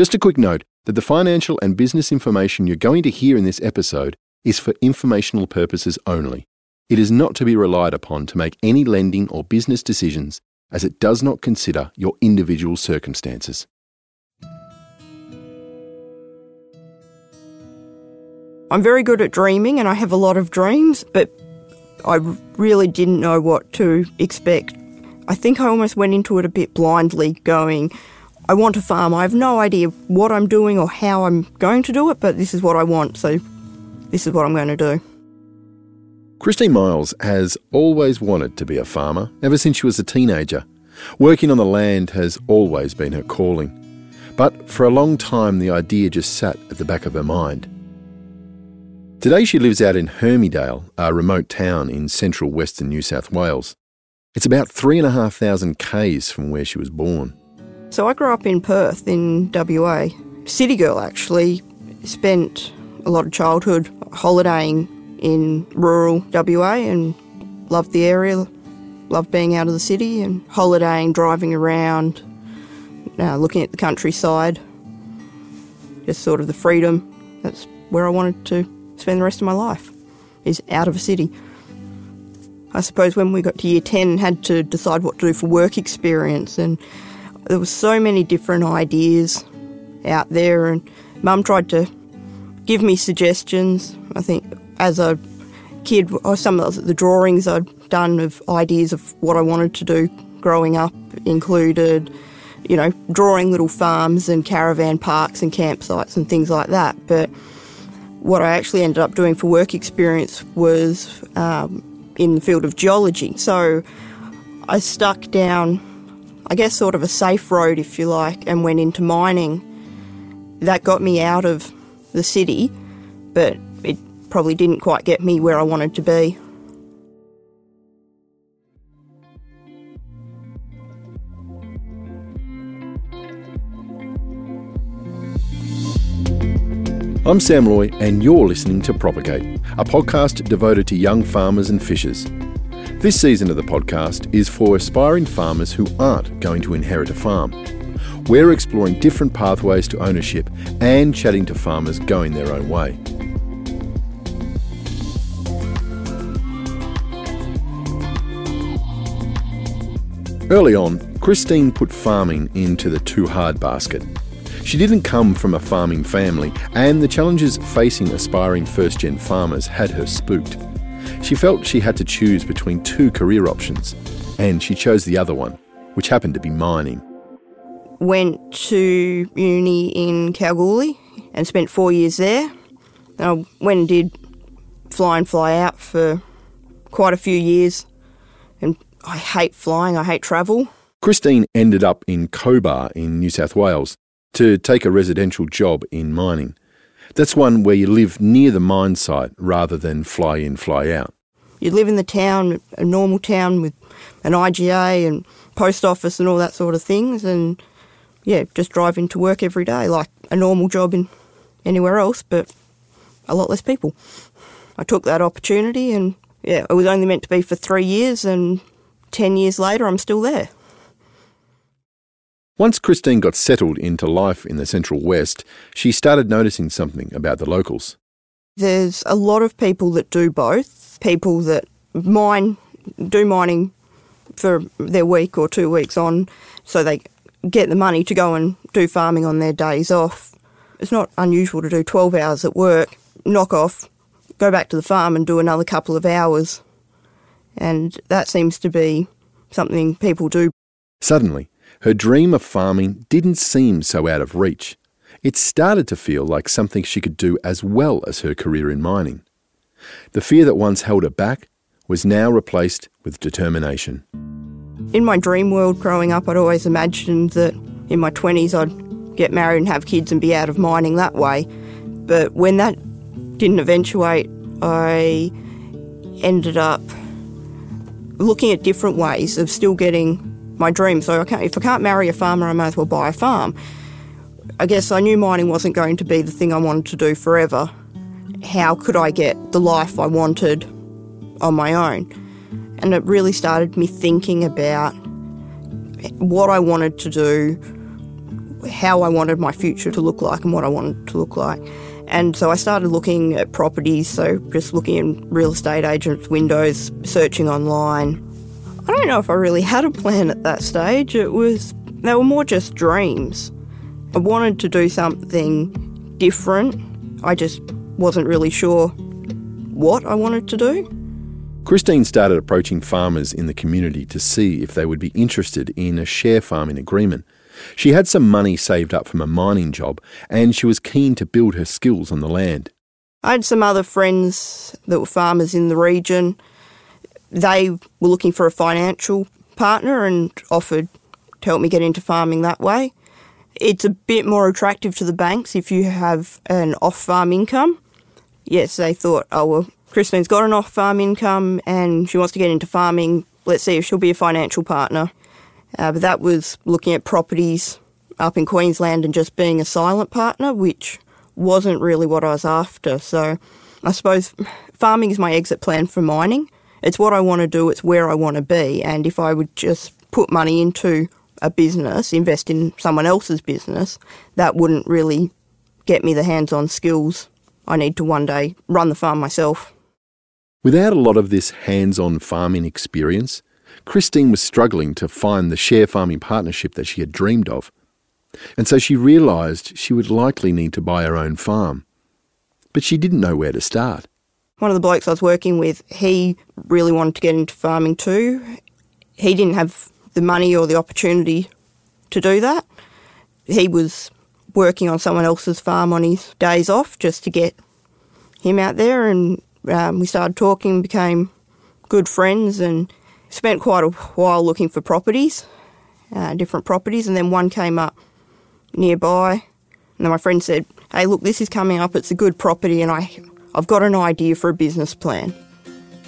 Just a quick note that the financial and business information you're going to hear in this episode is for informational purposes only. It is not to be relied upon to make any lending or business decisions as it does not consider your individual circumstances. I'm very good at dreaming and I have a lot of dreams, but I really didn't know what to expect. I think I almost went into it a bit blindly, going, I want to farm. I have no idea what I'm doing or how I'm going to do it, but this is what I want, so this is what I'm going to do. Christine Miles has always wanted to be a farmer ever since she was a teenager. Working on the land has always been her calling. But for a long time, the idea just sat at the back of her mind. Today, she lives out in Hermidale, a remote town in central western New South Wales. It's about 3,500 k's from where she was born. So I grew up in Perth in WA. City girl, actually. Spent a lot of childhood holidaying in rural WA and loved the area, loved being out of the city and holidaying, driving around, uh, looking at the countryside. Just sort of the freedom. That's where I wanted to spend the rest of my life, is out of a city. I suppose when we got to year 10 had to decide what to do for work experience and there were so many different ideas out there and mum tried to give me suggestions. I think as a kid, some of the drawings I'd done of ideas of what I wanted to do growing up included, you know, drawing little farms and caravan parks and campsites and things like that. But what I actually ended up doing for work experience was um, in the field of geology. So I stuck down, I guess, sort of a safe road, if you like, and went into mining. That got me out of the city, but it probably didn't quite get me where I wanted to be. I'm Sam Loy, and you're listening to Propagate, a podcast devoted to young farmers and fishers. This season of the podcast is for aspiring farmers who aren't going to inherit a farm. We're exploring different pathways to ownership and chatting to farmers going their own way. Early on, Christine put farming into the too hard basket. She didn't come from a farming family, and the challenges facing aspiring first gen farmers had her spooked. She felt she had to choose between two career options, and she chose the other one, which happened to be mining. Went to uni in Kalgoorlie and spent four years there. I went and did fly and fly out for quite a few years, and I hate flying, I hate travel. Christine ended up in Cobar in New South Wales, to take a residential job in mining. That's one where you live near the mine site rather than fly in, fly out. You live in the town, a normal town with an IGA and post office and all that sort of things, and yeah, just drive into work every day like a normal job in anywhere else, but a lot less people. I took that opportunity, and yeah, it was only meant to be for three years, and 10 years later, I'm still there. Once Christine got settled into life in the Central West, she started noticing something about the locals. There's a lot of people that do both. People that mine, do mining for their week or two weeks on, so they get the money to go and do farming on their days off. It's not unusual to do 12 hours at work, knock off, go back to the farm and do another couple of hours. And that seems to be something people do. Suddenly, her dream of farming didn't seem so out of reach. It started to feel like something she could do as well as her career in mining. The fear that once held her back was now replaced with determination. In my dream world growing up, I'd always imagined that in my 20s I'd get married and have kids and be out of mining that way. But when that didn't eventuate, I ended up looking at different ways of still getting my dream. So I if I can't marry a farmer, I may as well buy a farm. I guess I knew mining wasn't going to be the thing I wanted to do forever. How could I get the life I wanted on my own? And it really started me thinking about what I wanted to do, how I wanted my future to look like and what I wanted to look like. And so I started looking at properties, so just looking in real estate agents' windows, searching online. I don't know if I really had a plan at that stage. It was, they were more just dreams. I wanted to do something different. I just wasn't really sure what I wanted to do. Christine started approaching farmers in the community to see if they would be interested in a share farming agreement. She had some money saved up from a mining job and she was keen to build her skills on the land. I had some other friends that were farmers in the region. They were looking for a financial partner and offered to help me get into farming that way. It's a bit more attractive to the banks if you have an off farm income. Yes, they thought, oh, well, Christine's got an off farm income and she wants to get into farming. Let's see if she'll be a financial partner. Uh, but that was looking at properties up in Queensland and just being a silent partner, which wasn't really what I was after. So I suppose farming is my exit plan for mining. It's what I want to do, it's where I want to be. And if I would just put money into a business, invest in someone else's business, that wouldn't really get me the hands on skills I need to one day run the farm myself. Without a lot of this hands on farming experience, Christine was struggling to find the share farming partnership that she had dreamed of. And so she realised she would likely need to buy her own farm. But she didn't know where to start. One of the blokes I was working with, he really wanted to get into farming too. He didn't have the money or the opportunity to do that. He was working on someone else's farm on his days off just to get him out there, and um, we started talking, became good friends, and spent quite a while looking for properties, uh, different properties, and then one came up nearby. And then my friend said, "Hey, look, this is coming up. It's a good property, and I, I've got an idea for a business plan."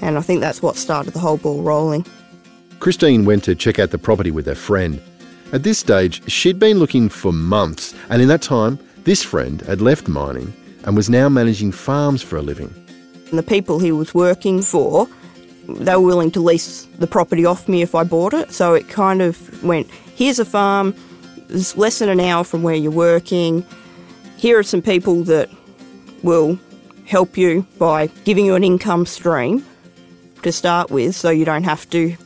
And I think that's what started the whole ball rolling. Christine went to check out the property with her friend. At this stage, she'd been looking for months, and in that time, this friend had left mining and was now managing farms for a living. And the people he was working for they were willing to lease the property off me if I bought it. So it kind of went here's a farm, it's less than an hour from where you're working. Here are some people that will help you by giving you an income stream to start with so you don't have to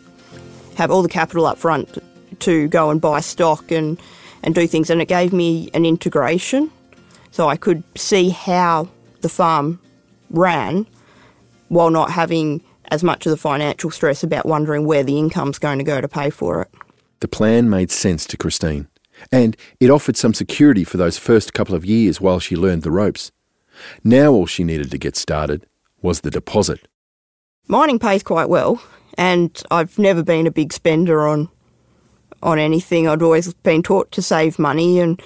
have all the capital up front to go and buy stock and, and do things. And it gave me an integration so I could see how the farm ran while not having as much of the financial stress about wondering where the income's going to go to pay for it. The plan made sense to Christine, and it offered some security for those first couple of years while she learned the ropes. Now all she needed to get started was the deposit. Mining pays quite well, and I've never been a big spender on on anything. I'd always been taught to save money, and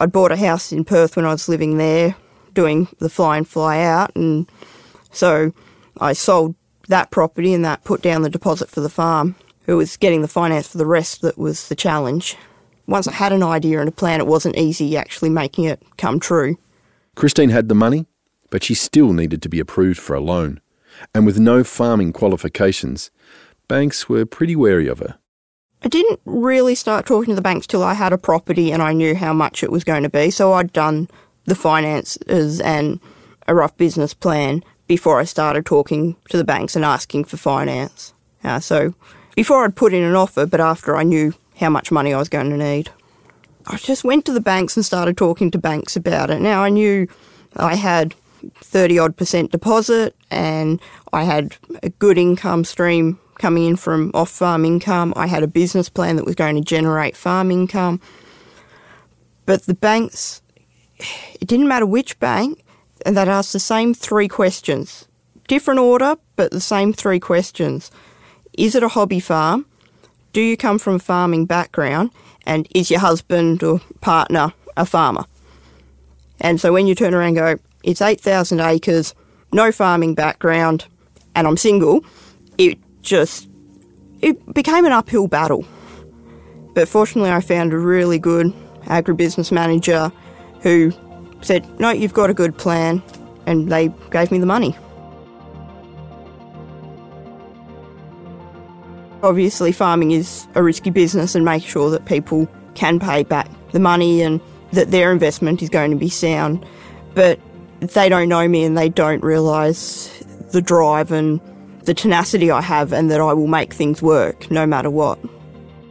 I'd bought a house in Perth when I was living there, doing the fly in fly out, and so I sold that property and that put down the deposit for the farm. It was getting the finance for the rest that was the challenge. Once I had an idea and a plan, it wasn't easy actually making it come true. Christine had the money, but she still needed to be approved for a loan. And with no farming qualifications, banks were pretty wary of her. I didn't really start talking to the banks till I had a property and I knew how much it was going to be. So I'd done the finances and a rough business plan before I started talking to the banks and asking for finance. Uh, so before I'd put in an offer, but after I knew how much money I was going to need. I just went to the banks and started talking to banks about it. Now I knew I had 30 odd percent deposit and I had a good income stream coming in from off farm income. I had a business plan that was going to generate farm income. But the banks, it didn't matter which bank, and that asked the same three questions. Different order, but the same three questions. Is it a hobby farm? Do you come from a farming background? And is your husband or partner a farmer? And so when you turn around and go, it's 8,000 acres, no farming background, and I'm single, it just it became an uphill battle. But fortunately, I found a really good agribusiness manager who said, No, you've got a good plan, and they gave me the money. Obviously, farming is a risky business, and make sure that people can pay back the money and that their investment is going to be sound. But they don't know me and they don't realise the drive and the tenacity I have and that I will make things work no matter what.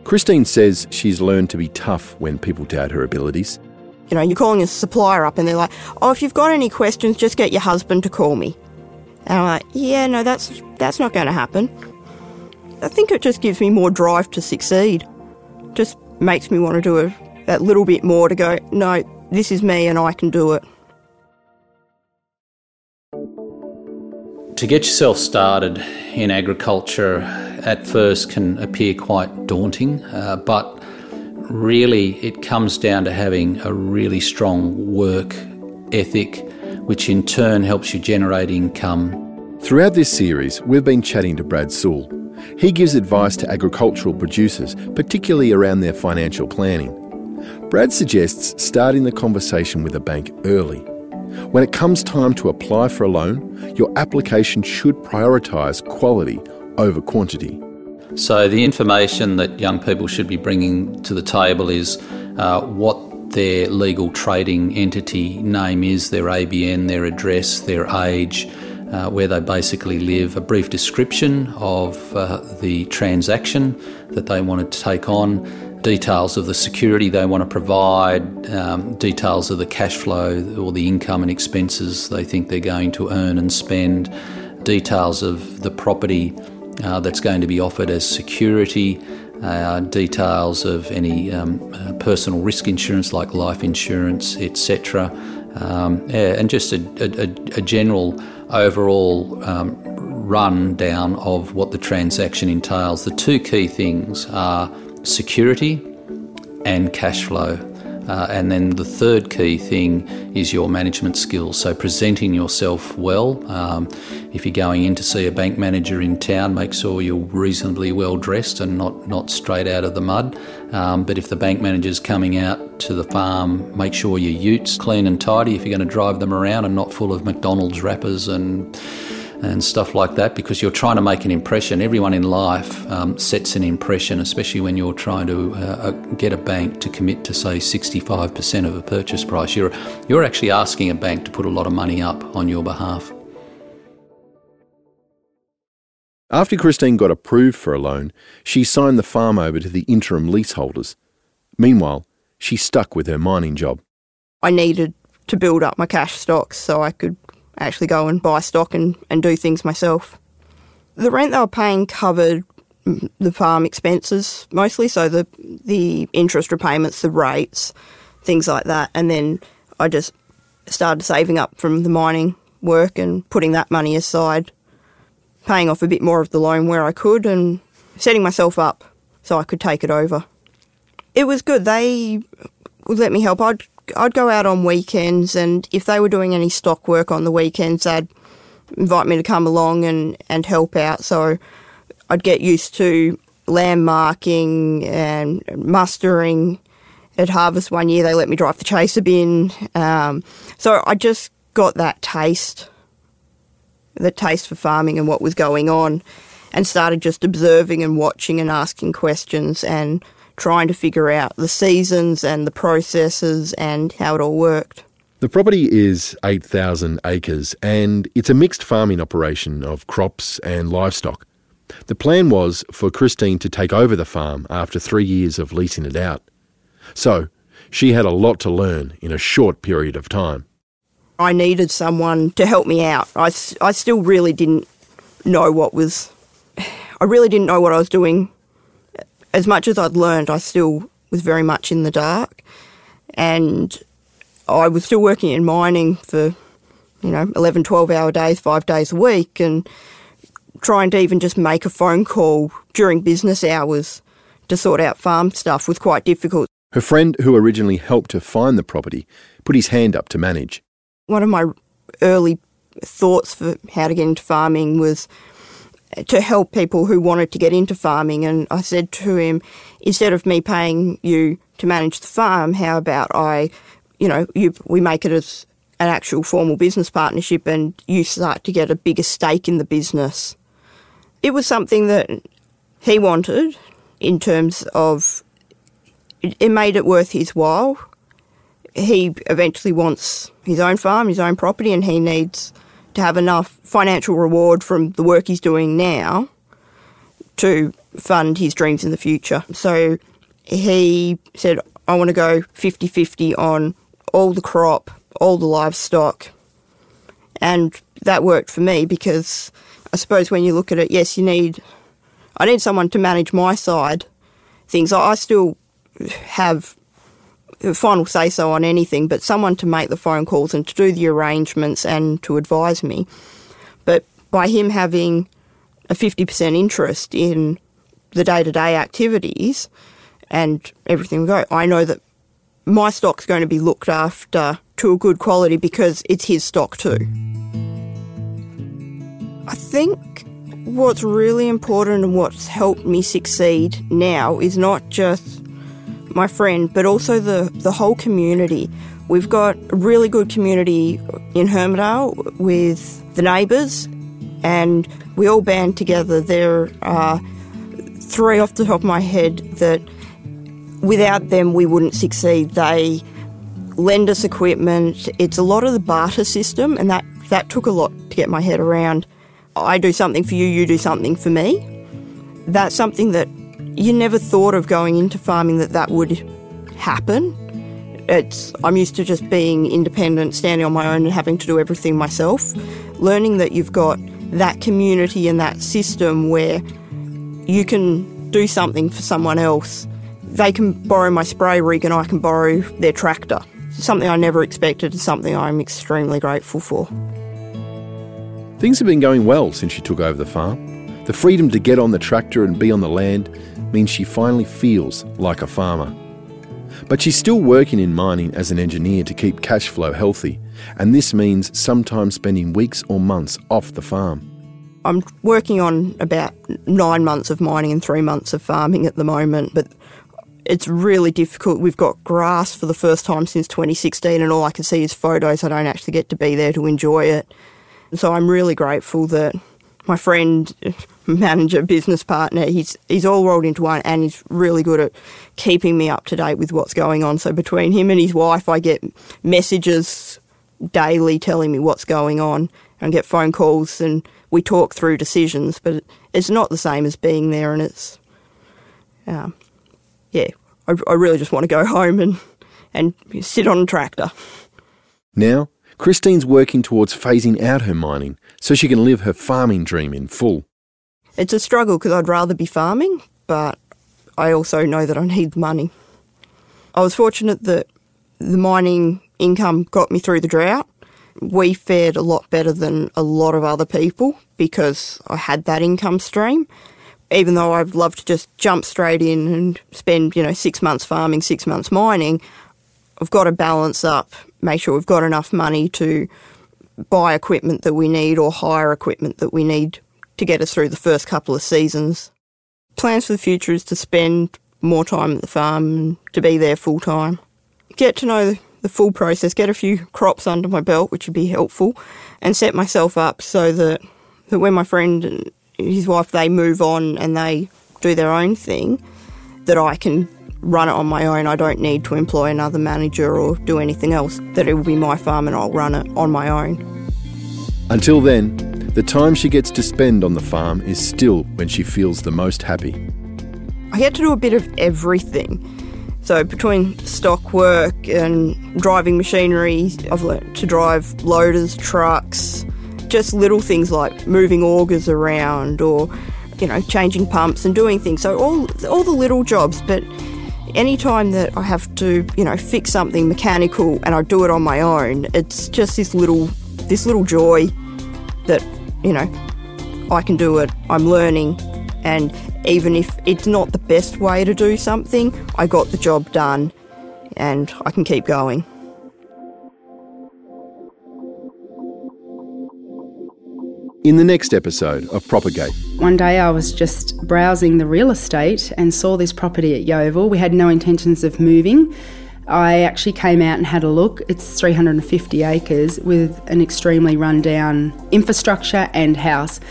Christine says she's learned to be tough when people doubt her abilities. You know, you're calling a supplier up and they're like, oh, if you've got any questions, just get your husband to call me. And I'm like, yeah, no, that's, that's not going to happen. I think it just gives me more drive to succeed. Just makes me want to do a, that little bit more to go, no, this is me and I can do it. To get yourself started in agriculture at first can appear quite daunting, uh, but really it comes down to having a really strong work ethic, which in turn helps you generate income. Throughout this series, we've been chatting to Brad Sewell. He gives advice to agricultural producers, particularly around their financial planning. Brad suggests starting the conversation with a bank early when it comes time to apply for a loan, your application should prioritise quality over quantity. So, the information that young people should be bringing to the table is uh, what their legal trading entity name is, their ABN, their address, their age, uh, where they basically live, a brief description of uh, the transaction that they wanted to take on, details of the security they want to provide, um, details of the cash flow or the income and expenses they think they're going to earn and spend, details of the property uh, that's going to be offered as security, uh, details of any um, uh, personal risk insurance like life insurance, etc. Um, and just a, a, a general overall um, rundown of what the transaction entails. The two key things are security and cash flow. Uh, and then the third key thing is your management skills. So, presenting yourself well. Um, if you're going in to see a bank manager in town, make sure you're reasonably well dressed and not, not straight out of the mud. Um, but if the bank manager's coming out to the farm, make sure your utes clean and tidy if you're going to drive them around and not full of McDonald's wrappers and and stuff like that because you're trying to make an impression. Everyone in life um, sets an impression, especially when you're trying to uh, uh get a bank to commit to, say, 65% of a purchase price. You're, you're actually asking a bank to put a lot of money up on your behalf. After Christine got approved for a loan, she signed the farm over to the interim leaseholders. Meanwhile, she stuck with her mining job. I needed to build up my cash stocks so I could actually go and buy stock and, and do things myself. The rent they were paying covered the farm expenses mostly, so the the interest repayments, the rates, things like that. And then I just started saving up from the mining work and putting that money aside, paying off a bit more of the loan where I could, and setting myself up so I could take it over. It was good. They would let me help. I'd I'd go out on weekends, and if they were doing any stock work on the weekends, they'd invite me to come along and, and help out. So I'd get used to lamb marking and mustering. At harvest one year, they let me drive the chaser bin. Um, so I just got that taste, the taste for farming and what was going on, and started just observing and watching and asking questions and trying to figure out the seasons and the processes and how it all worked. The property is 8,000 acres and it's a mixed farming operation of crops and livestock. The plan was for Christine to take over the farm after three years of leasing it out. So, she had a lot to learn in a short period of time. I needed someone to help me out. I, I still really didn't know what was. I really didn't know what I was doing as much as I'd learned, I still was very much in the dark. And I was still working in mining for, you know, 11, 12 hour days, five days a week, and trying to even just make a phone call during business hours to sort out farm stuff was quite difficult. Her friend, who originally helped her find the property, put his hand up to manage. One of my early thoughts for how to get into farming was to help people who wanted to get into farming. And I said to him, instead of me paying you to manage the farm, how about I, you know, you, we make it as an actual formal business partnership and you start to get a bigger stake in the business. It was something that he wanted in terms of it, it made it worth his while. He eventually wants his own farm, his own property, and he needs to have enough financial reward from the work he's doing now to fund his dreams in the future. So he said, I want to go 50 50 on all the crop, all the livestock. And that worked for me because I suppose when you look at it, yes, you need, I need someone to manage my side things. I still have final say so on anything, but someone to make the phone calls and to do the arrangements and to advise me. But by him having a 50% interest in the day to day activities and everything we go, I know that my stock's going to be looked after to a good quality because it's his stock too. I think what's really important and what's helped me succeed now is not just my friend, but also the, the whole community. We've got a really good community in Hermidale with the neighbours, and we all band together. There are three off the top of my head that without them we wouldn't succeed. They lend us equipment. It's a lot of the barter system, and that, that took a lot to get my head around. I do something for you, you do something for me. That's something that you never thought of going into farming that that would happen. It's I'm used to just being independent, standing on my own and having to do everything myself. Learning that you've got that community and that system where you can do something for someone else. They can borrow my spray rig and I can borrow their tractor. Something I never expected, and something I'm extremely grateful for. Things have been going well since she took over the farm. The freedom to get on the tractor and be on the land means she finally feels like a farmer. But she's still working in mining as an engineer to keep cash flow healthy, and this means sometimes spending weeks or months off the farm. I'm working on about nine months of mining and three months of farming at the moment, but it's really difficult. We've got grass for the first time since 2016, and all I can see is photos. I don't actually get to be there to enjoy it. So I'm really grateful that my friend, manager, business partner, he's he's all rolled into one, and he's really good at keeping me up to date with what's going on. So between him and his wife, I get messages daily telling me what's going on, and get phone calls, and we talk through decisions. But it's not the same as being there, and it's, um, yeah, I, I really just want to go home and and sit on a tractor. Now, Christine's working towards phasing out her mining so she can live her farming dream in full. It's a struggle because I'd rather be farming, but I also know that I need the money. I was fortunate that the mining income got me through the drought. We fared a lot better than a lot of other people because I had that income stream. Even though I'd love to just jump straight in and spend, you know, six months farming, six months mining, I've got to balance up, make sure we've got enough money to buy equipment that we need or hire equipment that we need to get us through the first couple of seasons. Plans for the future is to spend more time at the farm and to be there full time. Get to know the full process, get a few crops under my belt, which would be helpful, and set myself up so that, that when my friend and his wife they move on and they do their own thing, that I can run it on my own. I don't need to employ another manager or do anything else, that it will be my farm and I'll run it on my own. Until then, the time she gets to spend on the farm is still when she feels the most happy. I get to do a bit of everything. So, between stock work and driving machinery, I've learnt to drive loaders, trucks, just little things like moving augers around or, you know, changing pumps and doing things. So, all, all the little jobs, but anytime that I have to, you know, fix something mechanical and I do it on my own, it's just this little this little joy that, you know, I can do it. I'm learning and even if it's not the best way to do something, I got the job done and I can keep going. In the next episode of Propagate. One day I was just browsing the real estate and saw this property at Yeovil. We had no intentions of moving. I actually came out and had a look. It's 350 acres with an extremely rundown infrastructure and house.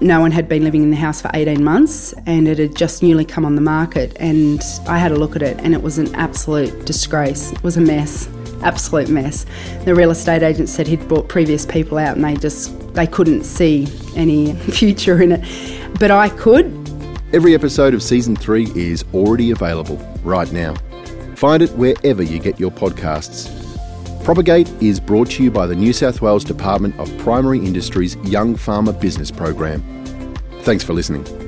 no one had been living in the house for 18 months and it had just newly come on the market and I had a look at it and it was an absolute disgrace. It was a mess, absolute mess. The real estate agent said he'd brought previous people out and they just they couldn't see any future in it. But I could. Every episode of season 3 is already available right now. Find it wherever you get your podcasts. Propagate is brought to you by the New South Wales Department of Primary Industries Young Farmer Business Program. Thanks for listening.